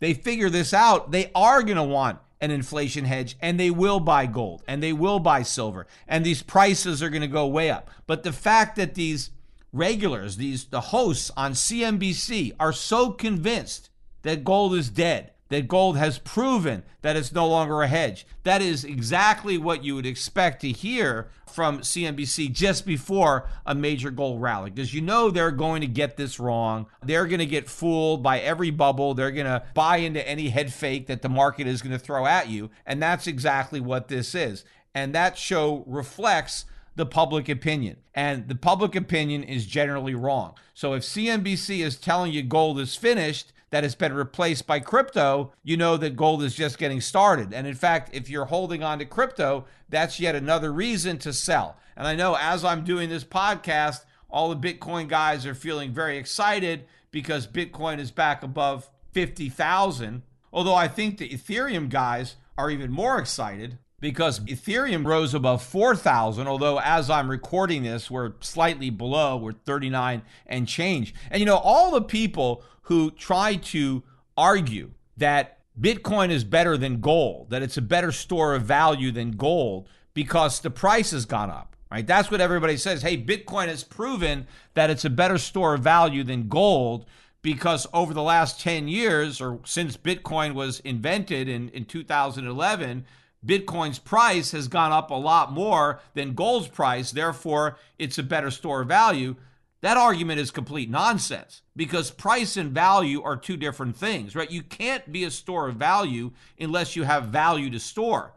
A: they figure this out, they are going to want an inflation hedge and they will buy gold and they will buy silver and these prices are going to go way up. But the fact that these regulars, these the hosts on CNBC are so convinced that gold is dead, that gold has proven that it's no longer a hedge. That is exactly what you would expect to hear from CNBC just before a major gold rally because you know they're going to get this wrong. They're going to get fooled by every bubble. They're going to buy into any head fake that the market is going to throw at you. And that's exactly what this is. And that show reflects the public opinion. And the public opinion is generally wrong. So if CNBC is telling you gold is finished, that it's been replaced by crypto, you know that gold is just getting started. And in fact, if you're holding on to crypto, that's yet another reason to sell. And I know as I'm doing this podcast, all the Bitcoin guys are feeling very excited because Bitcoin is back above 50,000. Although I think the Ethereum guys are even more excited because Ethereum rose above 4,000, although as I'm recording this, we're slightly below, we're 39 and change. And you know, all the people who try to argue that Bitcoin is better than gold, that it's a better store of value than gold because the price has gone up, right? That's what everybody says. Hey, Bitcoin has proven that it's a better store of value than gold because over the last 10 years or since Bitcoin was invented in, in 2011, Bitcoin's price has gone up a lot more than gold's price. Therefore, it's a better store of value. That argument is complete nonsense because price and value are two different things, right? You can't be a store of value unless you have value to store.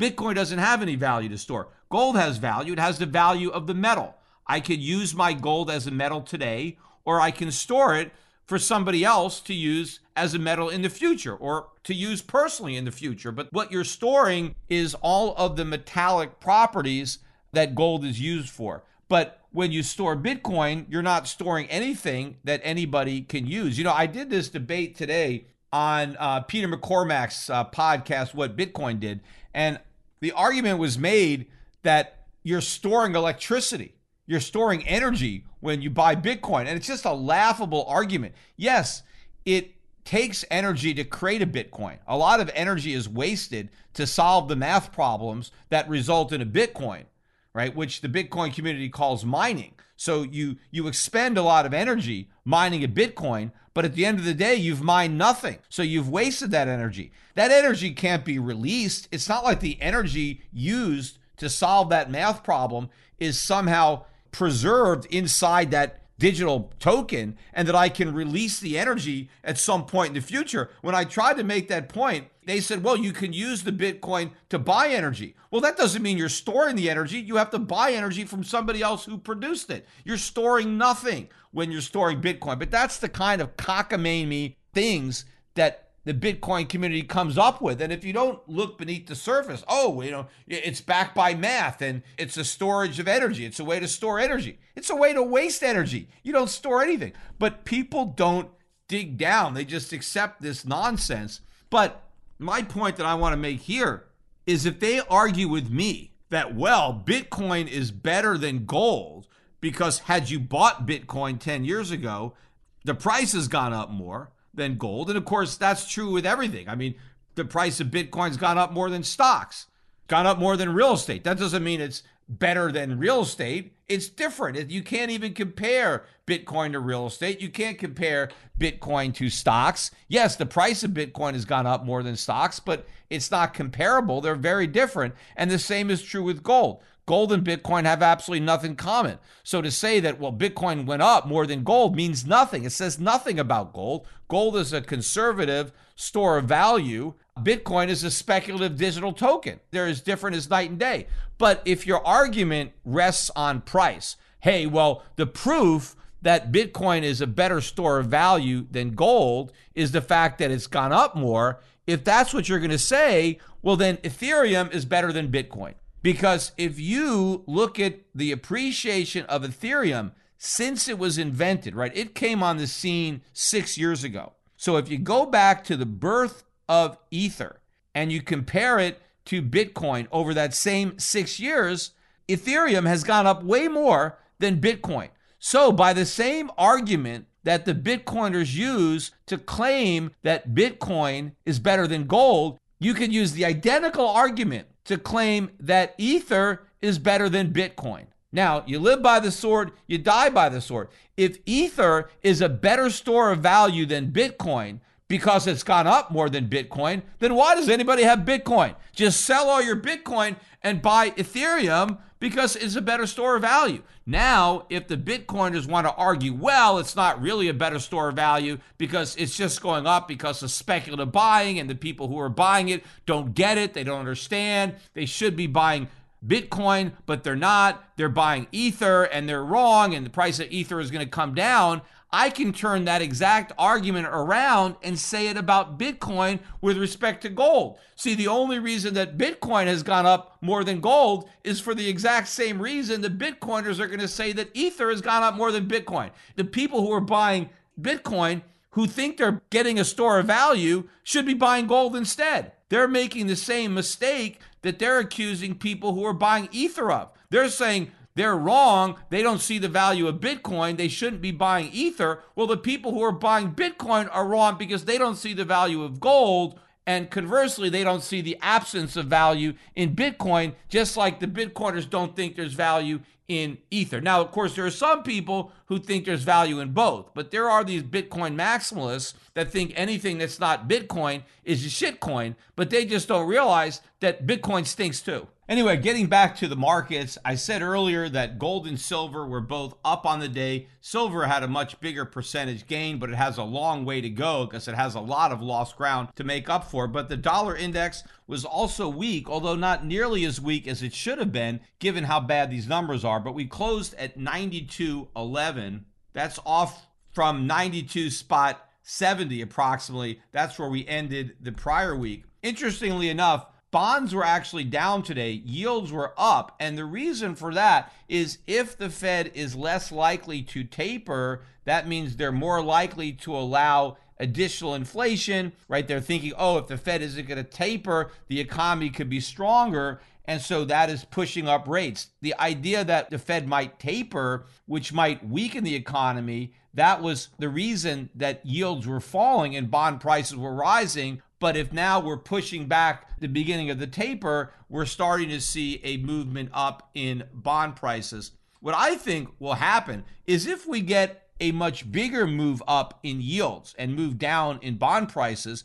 A: Bitcoin doesn't have any value to store. Gold has value, it has the value of the metal. I could use my gold as a metal today, or I can store it for somebody else to use as a metal in the future or to use personally in the future. But what you're storing is all of the metallic properties that gold is used for. But when you store Bitcoin, you're not storing anything that anybody can use. You know, I did this debate today on uh, Peter McCormack's uh, podcast, What Bitcoin Did. And the argument was made that you're storing electricity, you're storing energy when you buy Bitcoin. And it's just a laughable argument. Yes, it takes energy to create a Bitcoin. A lot of energy is wasted to solve the math problems that result in a Bitcoin, right? Which the Bitcoin community calls mining. So you you expend a lot of energy mining a Bitcoin, but at the end of the day, you've mined nothing. So you've wasted that energy. That energy can't be released. It's not like the energy used to solve that math problem is somehow preserved inside that digital token and that I can release the energy at some point in the future. When I tried to make that point, they said, well, you can use the Bitcoin to buy energy. Well, that doesn't mean you're storing the energy. You have to buy energy from somebody else who produced it. You're storing nothing when you're storing Bitcoin. But that's the kind of cockamamie things that the Bitcoin community comes up with. And if you don't look beneath the surface, oh, you know, it's backed by math and it's a storage of energy. It's a way to store energy. It's a way to waste energy. You don't store anything. But people don't dig down, they just accept this nonsense. But my point that I want to make here is if they argue with me that, well, Bitcoin is better than gold because had you bought Bitcoin 10 years ago, the price has gone up more than gold. And of course, that's true with everything. I mean, the price of Bitcoin's gone up more than stocks, gone up more than real estate. That doesn't mean it's better than real estate. It's different. You can't even compare Bitcoin to real estate. You can't compare Bitcoin to stocks. Yes, the price of Bitcoin has gone up more than stocks, but it's not comparable. They're very different. And the same is true with gold. Gold and Bitcoin have absolutely nothing common. So to say that, well, Bitcoin went up more than gold means nothing. It says nothing about gold. Gold is a conservative store of value. Bitcoin is a speculative digital token. They're as different as night and day. But if your argument rests on price, hey, well, the proof that Bitcoin is a better store of value than gold is the fact that it's gone up more. If that's what you're going to say, well, then Ethereum is better than Bitcoin. Because if you look at the appreciation of Ethereum since it was invented, right, it came on the scene six years ago. So if you go back to the birth of Ether and you compare it to Bitcoin over that same six years, Ethereum has gone up way more than Bitcoin. So, by the same argument that the Bitcoiners use to claim that Bitcoin is better than gold, you can use the identical argument to claim that Ether is better than Bitcoin. Now, you live by the sword, you die by the sword. If Ether is a better store of value than Bitcoin because it's gone up more than Bitcoin, then why does anybody have Bitcoin? Just sell all your Bitcoin and buy Ethereum because it's a better store of value. Now, if the Bitcoiners want to argue, well, it's not really a better store of value because it's just going up because of speculative buying and the people who are buying it don't get it, they don't understand, they should be buying Bitcoin, but they're not. They're buying Ether and they're wrong, and the price of Ether is going to come down. I can turn that exact argument around and say it about Bitcoin with respect to gold. See, the only reason that Bitcoin has gone up more than gold is for the exact same reason the Bitcoiners are going to say that Ether has gone up more than Bitcoin. The people who are buying Bitcoin who think they're getting a store of value should be buying gold instead. They're making the same mistake that they're accusing people who are buying Ether of. They're saying they're wrong. They don't see the value of Bitcoin. They shouldn't be buying Ether. Well, the people who are buying Bitcoin are wrong because they don't see the value of gold. And conversely, they don't see the absence of value in Bitcoin, just like the Bitcoiners don't think there's value in Ether. Now, of course, there are some people who think there's value in both, but there are these Bitcoin maximalists that think anything that's not Bitcoin is a shitcoin, but they just don't realize that Bitcoin stinks too. Anyway, getting back to the markets, I said earlier that gold and silver were both up on the day. Silver had a much bigger percentage gain, but it has a long way to go because it has a lot of lost ground to make up for. But the dollar index was also weak, although not nearly as weak as it should have been given how bad these numbers are. But we closed at 92.11. That's off from 92 spot 70 approximately. That's where we ended the prior week. Interestingly enough, bonds were actually down today, yields were up. And the reason for that is if the Fed is less likely to taper, that means they're more likely to allow additional inflation, right? They're thinking, oh, if the Fed isn't going to taper, the economy could be stronger. And so that is pushing up rates. The idea that the Fed might taper, which might weaken the economy, that was the reason that yields were falling and bond prices were rising. But if now we're pushing back the beginning of the taper, we're starting to see a movement up in bond prices. What I think will happen is if we get a much bigger move up in yields and move down in bond prices,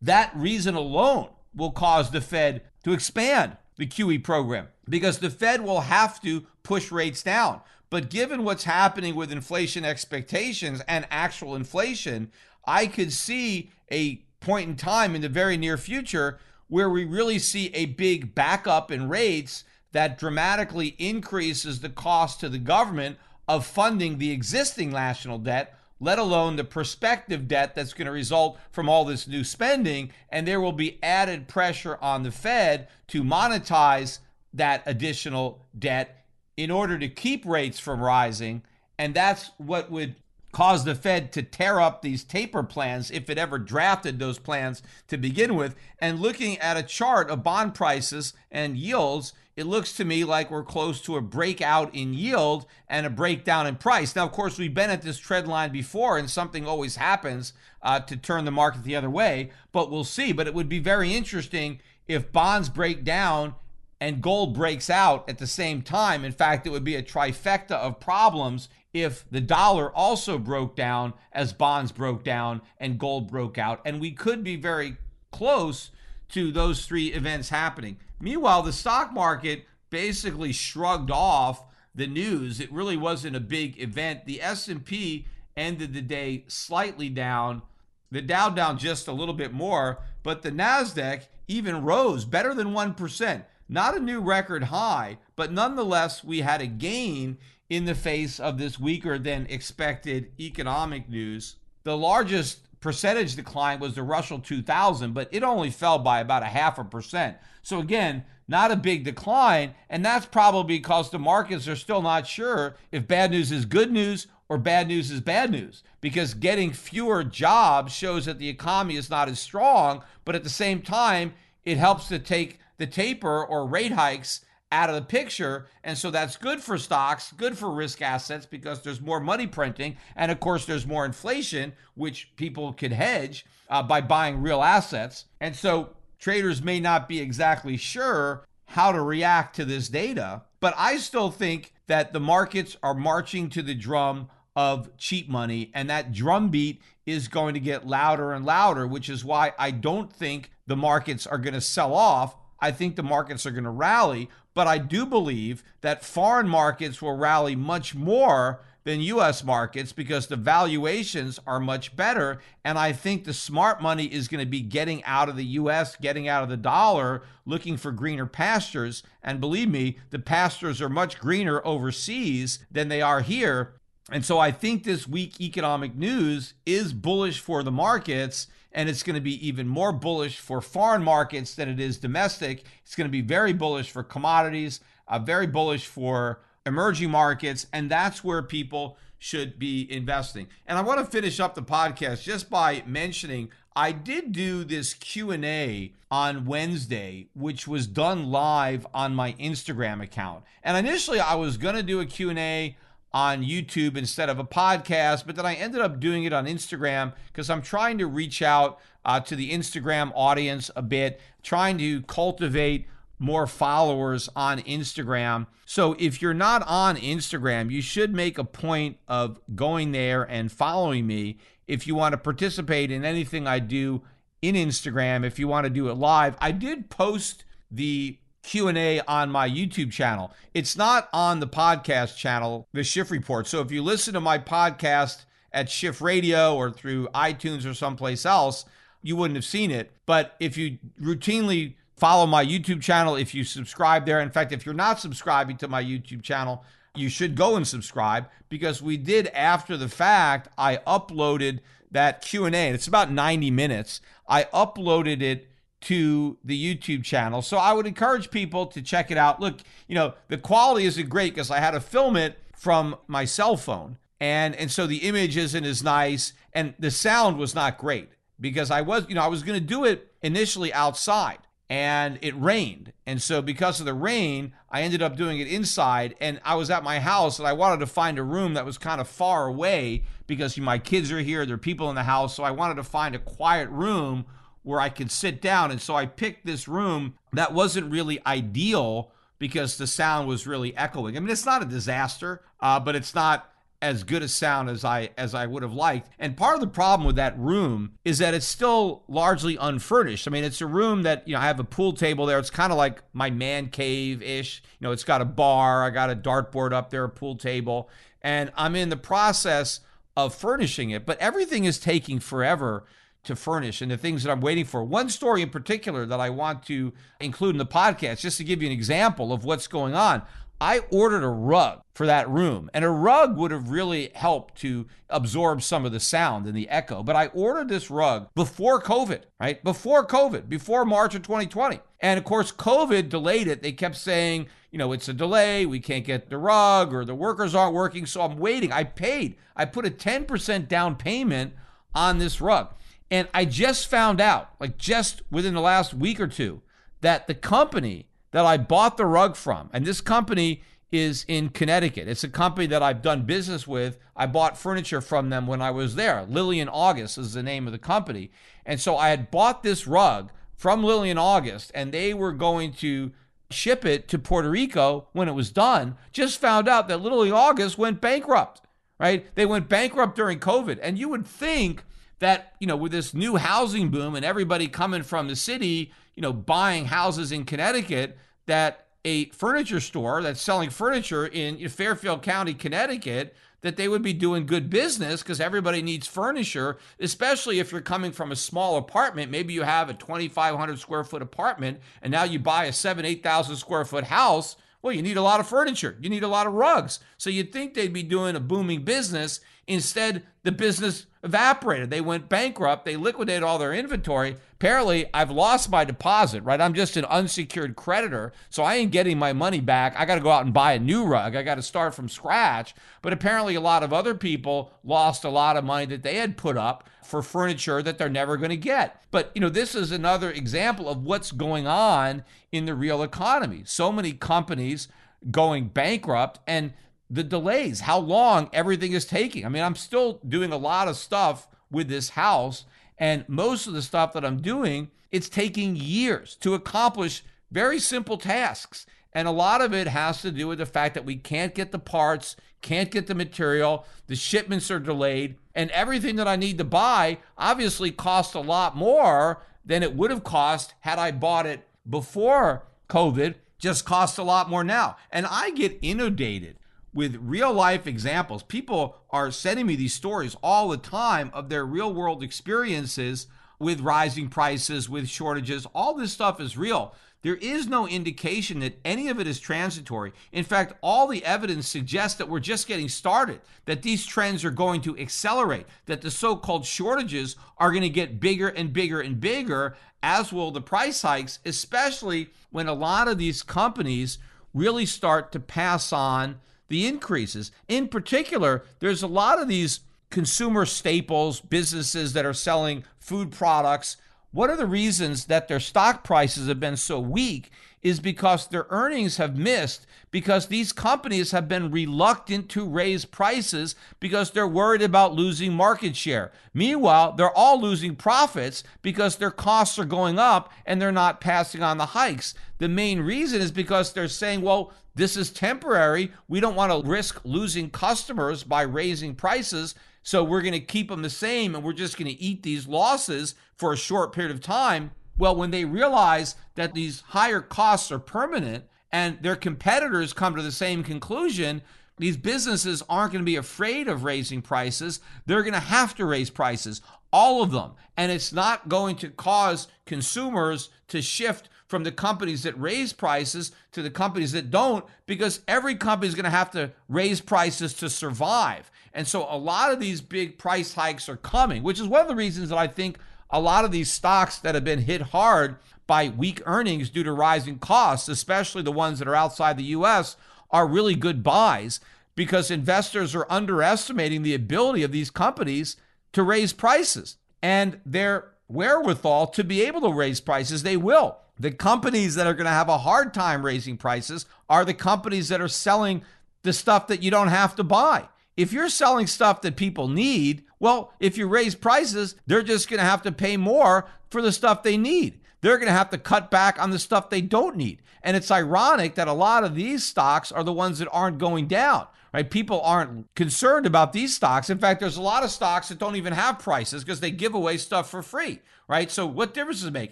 A: that reason alone will cause the Fed to expand the QE program because the Fed will have to push rates down. But given what's happening with inflation expectations and actual inflation, I could see a point in time in the very near future where we really see a big backup in rates that dramatically increases the cost to the government of funding the existing national debt, let alone the prospective debt that's going to result from all this new spending. And there will be added pressure on the Fed to monetize that additional debt in order to keep rates from rising. And that's what would caused the Fed to tear up these taper plans if it ever drafted those plans to begin with. And looking at a chart of bond prices and yields, it looks to me like we're close to a breakout in yield and a breakdown in price. Now, of course, we've been at this trend line before, and something always happens uh, to turn the market the other way, but we'll see. But it would be very interesting if bonds break down and gold breaks out at the same time. In fact, it would be a trifecta of problems if the dollar also broke down as bonds broke down and gold broke out. And we could be very close to those three events happening. Meanwhile, the stock market basically shrugged off the news. It really wasn't a big event. The S&P ended the day slightly down. The Dow down just a little bit more, but the Nasdaq even rose better than 1%. Not a new record high, but nonetheless we had a gain in the face of this weaker than expected economic news. The largest percentage decline was the Russell 2000, but it only fell by about a half a percent. So again, not a big decline, and that's probably because the markets are still not sure if bad news is good news or bad news is bad news because getting fewer jobs shows that the economy is not as strong, but at the same time, it helps to take the taper or rate hikes out of the picture. And so that's good for stocks, good for risk assets because there's more money printing. And of course, there's more inflation, which people could hedge uh, by buying real assets. And so traders may not be exactly sure how to react to this data. But I still think that the markets are marching to the drum of cheap money, and that drumbeat is going to get louder and louder, which is why I don't think the markets are going to sell off. I think the markets are going to rally, but I do believe that foreign markets will rally much more than US markets because the valuations are much better. And I think the smart money is going to be getting out of the US, getting out of the dollar, looking for greener pastures. And believe me, the pastures are much greener overseas than they are here. And so I think this weak economic news is bullish for the markets and it's going to be even more bullish for foreign markets than it is domestic. It's going to be very bullish for commodities, uh, very bullish for emerging markets, and that's where people should be investing. And I want to finish up the podcast just by mentioning I did do this Q&A on Wednesday which was done live on my Instagram account. And initially I was going to do a Q&A on YouTube instead of a podcast, but then I ended up doing it on Instagram because I'm trying to reach out uh, to the Instagram audience a bit, trying to cultivate more followers on Instagram. So if you're not on Instagram, you should make a point of going there and following me if you want to participate in anything I do in Instagram, if you want to do it live. I did post the Q&A on my YouTube channel. It's not on the podcast channel, The Schiff Report. So if you listen to my podcast at Schiff Radio or through iTunes or someplace else, you wouldn't have seen it. But if you routinely follow my YouTube channel, if you subscribe there, in fact, if you're not subscribing to my YouTube channel, you should go and subscribe because we did after the fact, I uploaded that Q&A it's about 90 minutes. I uploaded it to the YouTube channel. So I would encourage people to check it out. Look, you know, the quality isn't great because I had to film it from my cell phone. And and so the image isn't as nice and the sound was not great because I was, you know, I was going to do it initially outside and it rained. And so because of the rain, I ended up doing it inside and I was at my house and I wanted to find a room that was kind of far away because my kids are here, there are people in the house, so I wanted to find a quiet room where I could sit down. And so I picked this room that wasn't really ideal because the sound was really echoing. I mean, it's not a disaster, uh, but it's not as good a sound as I as I would have liked. And part of the problem with that room is that it's still largely unfurnished. I mean, it's a room that, you know, I have a pool table there. It's kind of like my man cave-ish. You know, it's got a bar, I got a dartboard up there, a pool table, and I'm in the process of furnishing it, but everything is taking forever to furnish and the things that I'm waiting for. One story in particular that I want to include in the podcast, just to give you an example of what's going on. I ordered a rug for that room, and a rug would have really helped to absorb some of the sound and the echo. But I ordered this rug before COVID, right? Before COVID, before March of 2020. And of course, COVID delayed it. They kept saying, you know, it's a delay. We can't get the rug or the workers aren't working. So I'm waiting. I paid, I put a 10% down payment on this rug. And I just found out, like just within the last week or two, that the company that I bought the rug from, and this company is in Connecticut. It's a company that I've done business with. I bought furniture from them when I was there. Lillian August is the name of the company. And so I had bought this rug from Lillian August, and they were going to ship it to Puerto Rico when it was done. Just found out that Lillian August went bankrupt, right? They went bankrupt during COVID. And you would think that, you know, with this new housing boom and everybody coming from the city, you know, buying houses in Connecticut, that a furniture store that's selling furniture in Fairfield County, Connecticut, that they would be doing good business because everybody needs furniture, especially if you're coming from a small apartment. Maybe you have a 2,500 square foot apartment and now you buy a seven, 8,000 square foot house. Well, you need a lot of furniture. You need a lot of rugs. So you'd think they'd be doing a booming business. Instead, the business evaporated. They went bankrupt. They liquidated all their inventory. Apparently, I've lost my deposit, right? I'm just an unsecured creditor, so I ain't getting my money back. I got to go out and buy a new rug. I got to start from scratch. But apparently, a lot of other people lost a lot of money that they had put up for furniture that they're never going to get. But, you know, this is another example of what's going on in the real economy. So many companies going bankrupt and the delays, how long everything is taking. I mean, I'm still doing a lot of stuff with this house, and most of the stuff that I'm doing, it's taking years to accomplish very simple tasks. And a lot of it has to do with the fact that we can't get the parts, can't get the material, the shipments are delayed, and everything that I need to buy obviously costs a lot more than it would have cost had I bought it before COVID, just costs a lot more now. And I get inundated with real life examples. People are sending me these stories all the time of their real world experiences with rising prices, with shortages. All this stuff is real. There is no indication that any of it is transitory. In fact, all the evidence suggests that we're just getting started, that these trends are going to accelerate, that the so called shortages are going to get bigger and bigger and bigger, as will the price hikes, especially when a lot of these companies really start to pass on the increases. In particular, there's a lot of these consumer staples, businesses that are selling food products. What are the reasons that their stock prices have been so weak? Is because their earnings have missed because these companies have been reluctant to raise prices because they're worried about losing market share. Meanwhile, they're all losing profits because their costs are going up and they're not passing on the hikes. The main reason is because they're saying, well, this is temporary. We don't want to risk losing customers by raising prices. So we're going to keep them the same and we're just going to eat these losses for a short period of time. Well, when they realize that these higher costs are permanent and their competitors come to the same conclusion, these businesses aren't going to be afraid of raising prices. They're going to have to raise prices, all of them. And it's not going to cause consumers to shift from the companies that raise prices to the companies that don't because every company is going to have to raise prices to survive. And so a lot of these big price hikes are coming, which is one of the reasons that I think a lot of these stocks that have been hit hard by weak earnings due to rising costs, especially the ones that are outside the US, are really good buys because investors are underestimating the ability of these companies to raise prices and their wherewithal to be able to raise prices. They will. The companies that are going to have a hard time raising prices are the companies that are selling the stuff that you don't have to buy. If you're selling stuff that people need, well, if you raise prices, they're just going to have to pay more for the stuff they need. They're going to have to cut back on the stuff they don't need. And it's ironic that a lot of these stocks are the ones that aren't going down, right? People aren't concerned about these stocks. In fact, there's a lot of stocks that don't even have prices because they give away stuff for free, right? So what difference does it make?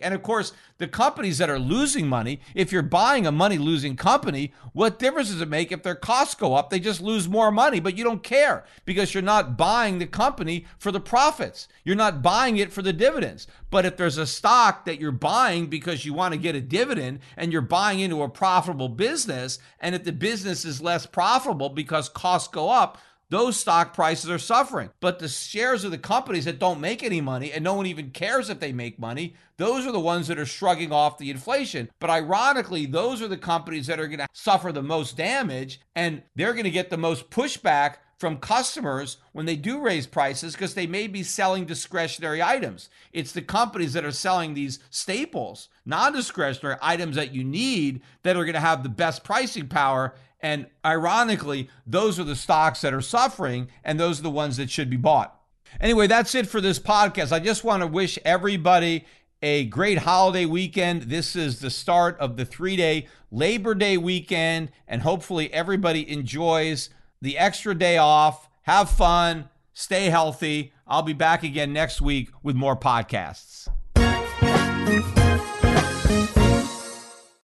A: And of course, the companies that are losing money, if you're buying a money losing company, what difference does it make if their costs go up? They just lose more money, but you don't care because you're not buying the company for the profits. You're not buying it for the dividends. But if there's a stock that you're buying because you want to get a dividend and you're buying into a profitable business, and if the business is less profitable because costs go up, those stock prices are suffering. But the shares of the companies that don't make any money and no one even cares if they make money, those are the ones that are shrugging off the inflation. But ironically, those are the companies that are going to suffer the most damage and they're going to get the most pushback from customers when they do raise prices because they may be selling discretionary items. It's the companies that are selling these staples, non discretionary items that you need that are going to have the best pricing power. And ironically, those are the stocks that are suffering, and those are the ones that should be bought. Anyway, that's it for this podcast. I just want to wish everybody a great holiday weekend. This is the start of the three day Labor Day weekend, and hopefully everybody enjoys the extra day off. Have fun, stay healthy. I'll be back again next week with more podcasts.